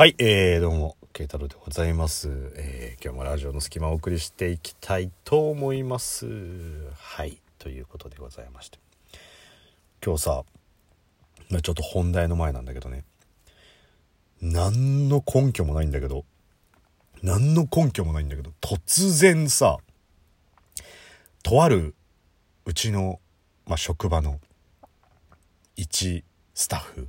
はい、えー、どうも、慶太郎でございます。えー、今日もラジオの隙間をお送りしていきたいと思います。はい、ということでございまして。今日さ、まあちょっと本題の前なんだけどね、何の根拠もないんだけど、何の根拠もないんだけど、突然さ、とあるうちの、まあ、職場の一スタッフ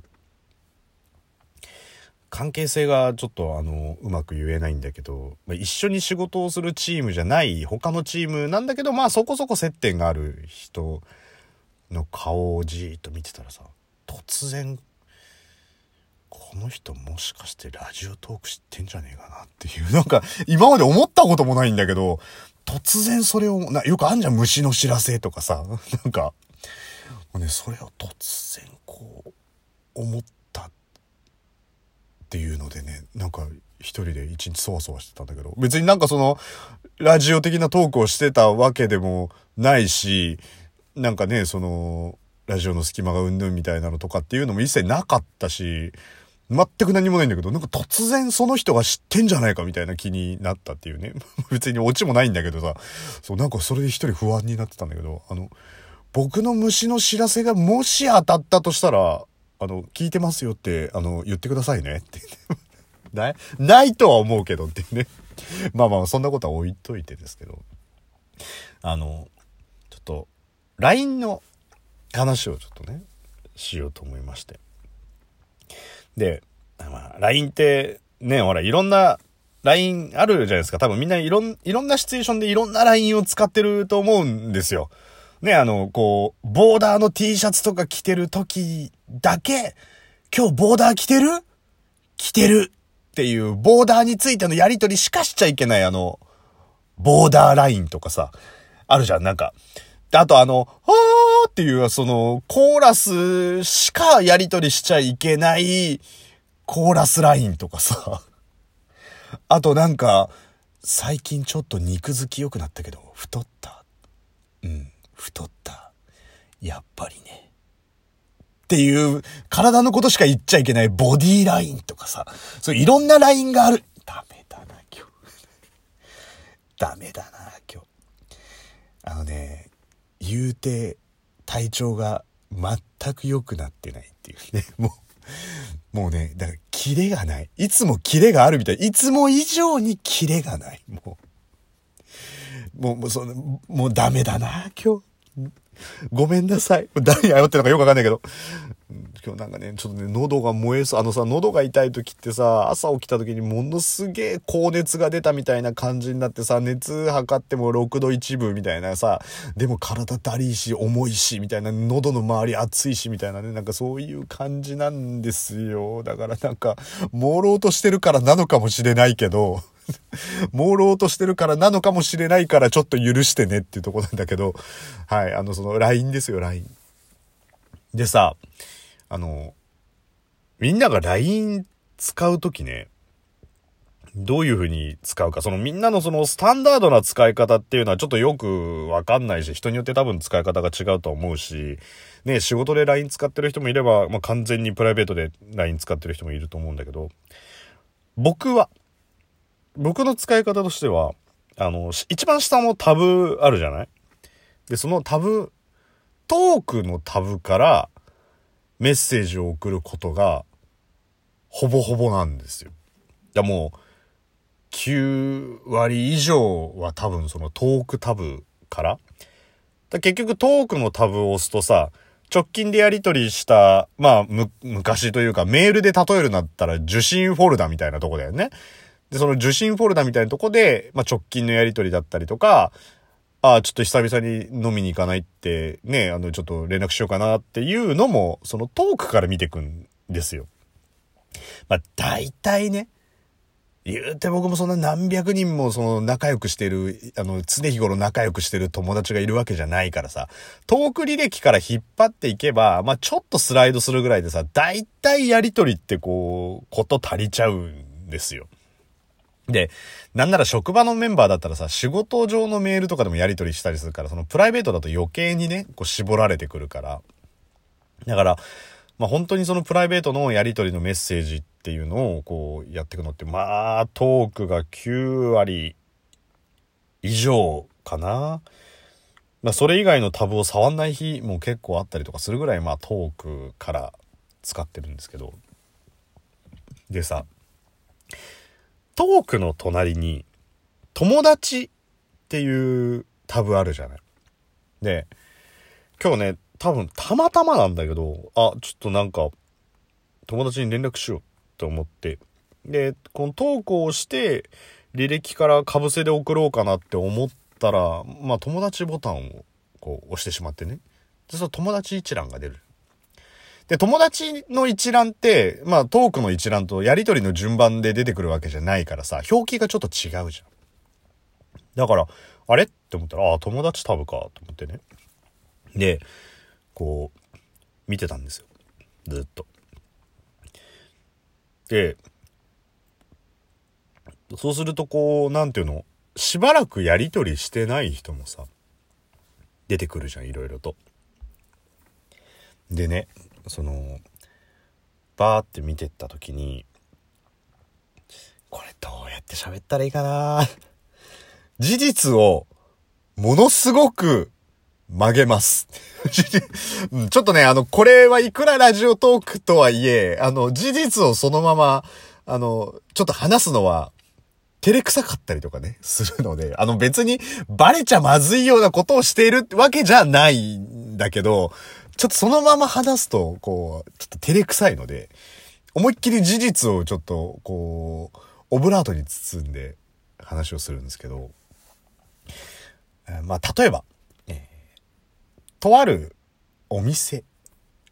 関係性がちょっとあのうまく言えないんだけど、まあ、一緒に仕事をするチームじゃない他のチームなんだけどまあそこそこ接点がある人の顔をじーっと見てたらさ突然この人もしかしてラジオトーク知ってんじゃねえかなっていうなんか今まで思ったこともないんだけど突然それをなよくあんじゃん虫の知らせとかさなんかもうねそれを突然こう思ったっていうのでねなんか一人で一日そわそわしてたんだけど別になんかそのラジオ的なトークをしてたわけでもないしなんかねそのラジオの隙間がうんぬんみたいなのとかっていうのも一切なかったし全く何もないんだけどなんか突然その人が知ってんじゃないかみたいな気になったっていうね。別にオチもないんだけどさそうなんかそれで一人不安になってたんだけどあの僕の虫の知らせがもし当たったとしたらあの、聞いてますよって、あの、言ってくださいねって。ない？ないとは思うけどってね。まあまあ、そんなことは置いといてですけど。あの、ちょっと、LINE の話をちょっとね、しようと思いまして。で、まあ、LINE って、ね、ほら、いろんな LINE あるじゃないですか。多分みんないろん、いろんなシチュエーションでいろんな LINE を使ってると思うんですよ。ね、あの、こう、ボーダーの T シャツとか着てる時だけ、今日ボーダー着てる？着てるっていう、ボーダーについてのやりとりしかしちゃいけない、あの、ボーダーラインとかさ、あるじゃん、なんか。あとあの、はーっていう、その、コーラスしかやりとりしちゃいけない、コーラスラインとかさ。あとなんか、最近ちょっと肉付き良くなったけど、太った。うん。太った。やっぱりね。っていう、体のことしか言っちゃいけないボディラインとかさ、そういろんなラインがある。ダメだな、今日。ダメだな、今日。あのね、言うて、体調が全く良くなってないっていうね、もう、もうね、だから、キレがない。いつもキレがあるみたい。いつも以上にキレがない。もう。もう、もう、その、もうダメだな、今日。ごめんなさい。誰に謝ってるのかよくわかんないけど。今日なんかね、ちょっとね、喉が燃えそう。あのさ、喉が痛い時ってさ、朝起きた時にものすげえ高熱が出たみたいな感じになってさ、熱測っても6度1分みたいなさ、でも体だりいし、重いし、みたいな、喉の周り熱いし、みたいなね、なんかそういう感じなんですよ。だからなんか、朦朧としてるからなのかもしれないけど、朦朧としてるからなのかもしれないからちょっと許してねっていうとこなんだけど、はい、あの、その LINE ですよ、LINE。でさ、あの、みんなが LINE 使うときね、どういう風に使うか、そのみんなのそのスタンダードな使い方っていうのはちょっとよくわかんないし、人によって多分使い方が違うと思うし、ね、仕事で LINE 使ってる人もいれば、まあ、完全にプライベートで LINE 使ってる人もいると思うんだけど、僕は、僕の使い方としては、あの、一番下のタブあるじゃない？で、そのタブ、トークのタブからメッセージを送ることが、ほぼほぼなんですよ。いやもう、9割以上は多分そのトークタブから。だ結局トークのタブを押すとさ、直近でやり取りした、まあ、む、昔というかメールで例えるんだったら受信フォルダみたいなとこだよね。で、その受信フォルダみたいなとこで、まあ、直近のやり取りだったりとか、ああ、ちょっと久々に飲みに行かないって、ね、あの、ちょっと連絡しようかなっていうのも、そのトークから見てくんですよ。まあ、大体ね、言うて僕もそんな何百人もその仲良くしてる、あの、常日頃仲良くしてる友達がいるわけじゃないからさ、トーク履歴から引っ張っていけば、まあ、ちょっとスライドするぐらいでさ、大体やりとりってこう、こと足りちゃうんですよ。で、なんなら職場のメンバーだったらさ、仕事上のメールとかでもやり取りしたりするから、そのプライベートだと余計にね、こう絞られてくるから。だから、まあ本当にそのプライベートのやり取りのメッセージっていうのをこうやっていくのって、まあ、トークが9割以上かな。まあ、それ以外のタブを触んない日も結構あったりとかするぐらい、まあ、トークから使ってるんですけど。でさ、トークの隣に、友達っていうタブあるじゃない。で、今日ね、多分たまたまなんだけど、あ、ちょっとなんか、友達に連絡しようと思って、で、この投稿をして、履歴からかぶせで送ろうかなって思ったら、まあ友達ボタンをこう押してしまってね。で、その友達一覧が出る。で、友達の一覧って、まあトークの一覧とやりとりの順番で出てくるわけじゃないからさ、表記がちょっと違うじゃん。だから、あれ？って思ったら、ああ、友達タブか、と思ってね。で、こう、見てたんですよ。ずっと。で、そうするとこう、なんていうの、しばらくやりとりしてない人もさ、出てくるじゃん、いろいろと。でね、その、バーって見てった時に、これどうやって喋ったらいいかな？事実を、ものすごく曲げます。ちょっとね、あの、これはいくらラジオトークとはいえ、あの、事実をそのまま、あの、ちょっと話すのは、照れくさかったりとかね、するので、あの別にバレちゃまずいようなことをしているわけじゃないんだけど、ちょっとそのまま話すと、こう、ちょっと照れくさいので、思いっきり事実をちょっと、こう、オブラートに包んで話をするんですけど、まあ、例えば、えーとあるお店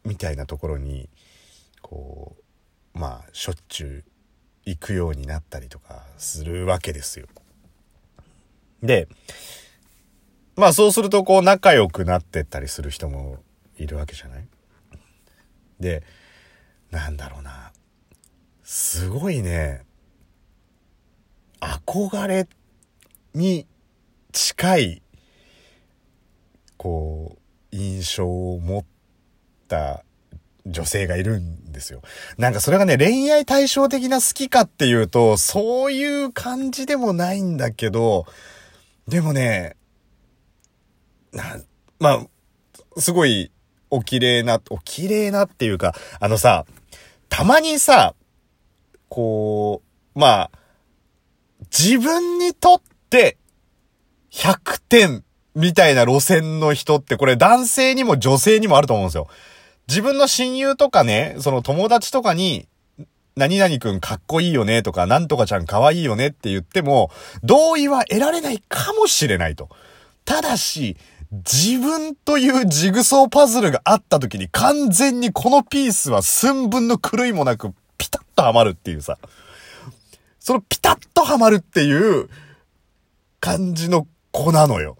みたいなところに、こう、まあ、しょっちゅう行くようになったりとかするわけですよ。で、まあそうするとこう仲良くなってったりする人もいるわけじゃない？で、なんだろうな。すごいね、憧れに近い、こう、印象を持った女性がいるんですよ。なんかそれがね、恋愛対照的な好きかっていうと、そういう感じでもないんだけど、でもね、な、まあ、すごい、お綺麗な、お綺麗なっていうか、あのさ、たまにさ、こう、まあ、自分にとって100点みたいな路線の人ってこれ男性にも女性にもあると思うんですよ。自分の親友とかね、その友達とかに、何々くんかっこいいよねとか、なんとかちゃんかわいいよねって言っても、同意は得られないかもしれないと。ただし、自分というジグソーパズルがあった時に完全にこのピースは寸分の狂いもなくピタッとはまるっていうさ。そのピタッとはまるっていう感じの子なのよ。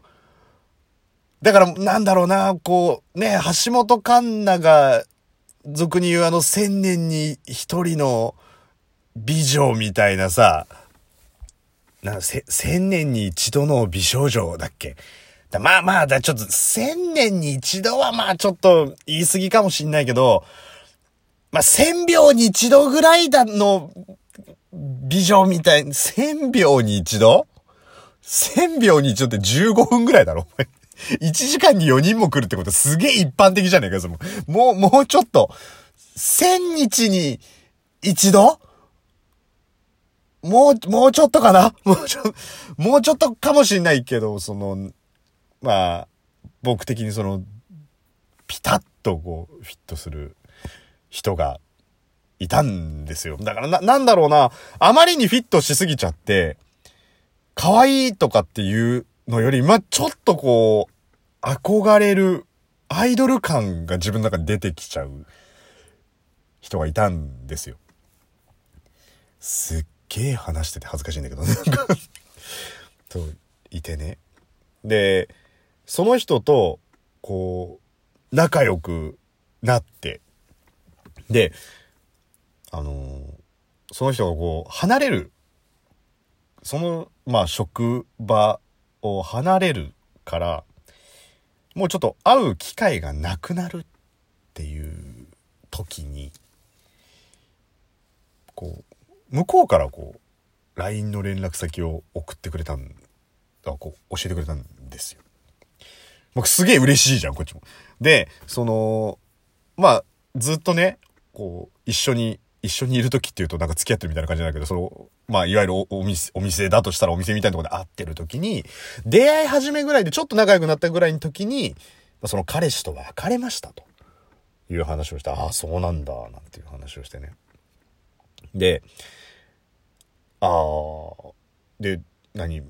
だから、なんだろうな、こう、ね、橋本環奈が、俗に言うあの千年に一人の美女みたいなさ、な、せ、千年に一度の美少女だっけ？まあまあ、だ、ちょっと、千年に一度はまあちょっと言い過ぎかもしんないけど、まあ千秒に一度ぐらいだの美女みたい、千秒に一度？千秒に一度って15分ぐらいだろ？お前。1時間に4人も来るってことすげえ一般的じゃねえか、その。もう、もうちょっと、1000日に一度？もう、もうちょっとかな？もうちょ、もうちょっとかもしんないけど、その、まあ、僕的にその、ピタッとこう、フィットする人がいたんですよ。だからな、なんだろうな、あまりにフィットしすぎちゃって、可愛いとかっていうのより、まあちょっとこう、憧れる、アイドル感が自分の中に出てきちゃう人がいたんですよ。すっげえ話してて恥ずかしいんだけどね。と、いてね。で、その人と、こう、仲良くなって、で、あのー、その人がこう、離れる、その、まあ、職場を離れるから、もうちょっと会う機会がなくなるっていう時に、こう、向こうからこう、LINE の連絡先を送ってくれたん、あこう、教えてくれたんですよ。僕すげえ嬉しいじゃん、こっちも。で、その、まあ、ずっとね、こう、一緒に、一緒にいる時っていうとなんか付き合ってるみたいな感じなんだけど、その、まあ、いわゆるお店、お店だとしたらお店みたいなとこで会ってる時に、出会い始めぐらいでちょっと仲良くなったぐらいの時に、その彼氏と別れましたという話をして、ああ、そうなんだ、なんていう話をしてね。で、ああ、で、何、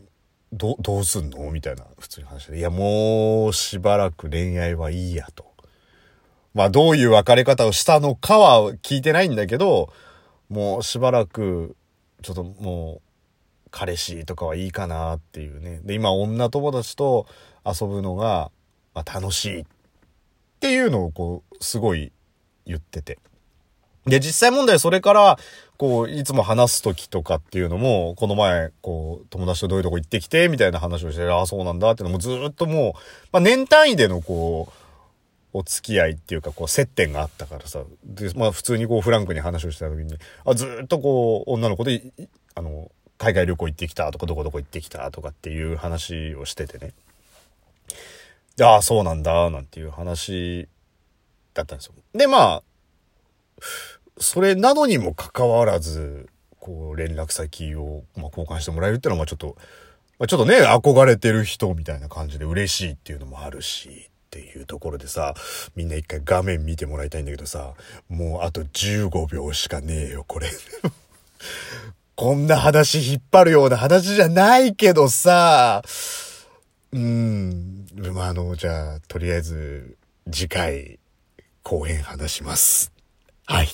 ど、どうすんの？みたいな普通に話で。いや、もうしばらく恋愛はいいやと。まあ、どういう別れ方をしたのかは聞いてないんだけど、もうしばらく、ちょっともう、彼氏とかはいいかなっていうね。で、今、女友達と遊ぶのが、まあ、楽しいっていうのを、こう、すごい言ってて。で、実際問題それから、こう、いつも話す時とかっていうのも、この前、こう、友達とどういうとこ行ってきて、みたいな話をして、ああ、そうなんだっていうのもずっともう、まあ、年単位でのこう、お付き合いっていうか、こう、接点があったからさ、で、まあ、普通にこう、フランクに話をしてた時に、あ、ずっとこう、女の子で、あの、海外旅行行ってきたとか、どこどこ行ってきたとかっていう話をしててね。で、ああ、そうなんだ、なんていう話だったんですよ。で、まあ、それなのにもかかわらず、こう、連絡先を、ま、交換してもらえるっていうのは、まあ、ちょっと、まあ、ちょっとね、憧れてる人みたいな感じで嬉しいっていうのもあるし、っていうところでさ、みんな一回画面見てもらいたいんだけどさ、もうあと15秒しかねえよ、これ。こんな話引っ張るような話じゃないけどさ、うん、まあ、あの、じゃあ、とりあえず、次回、後編話します。はい。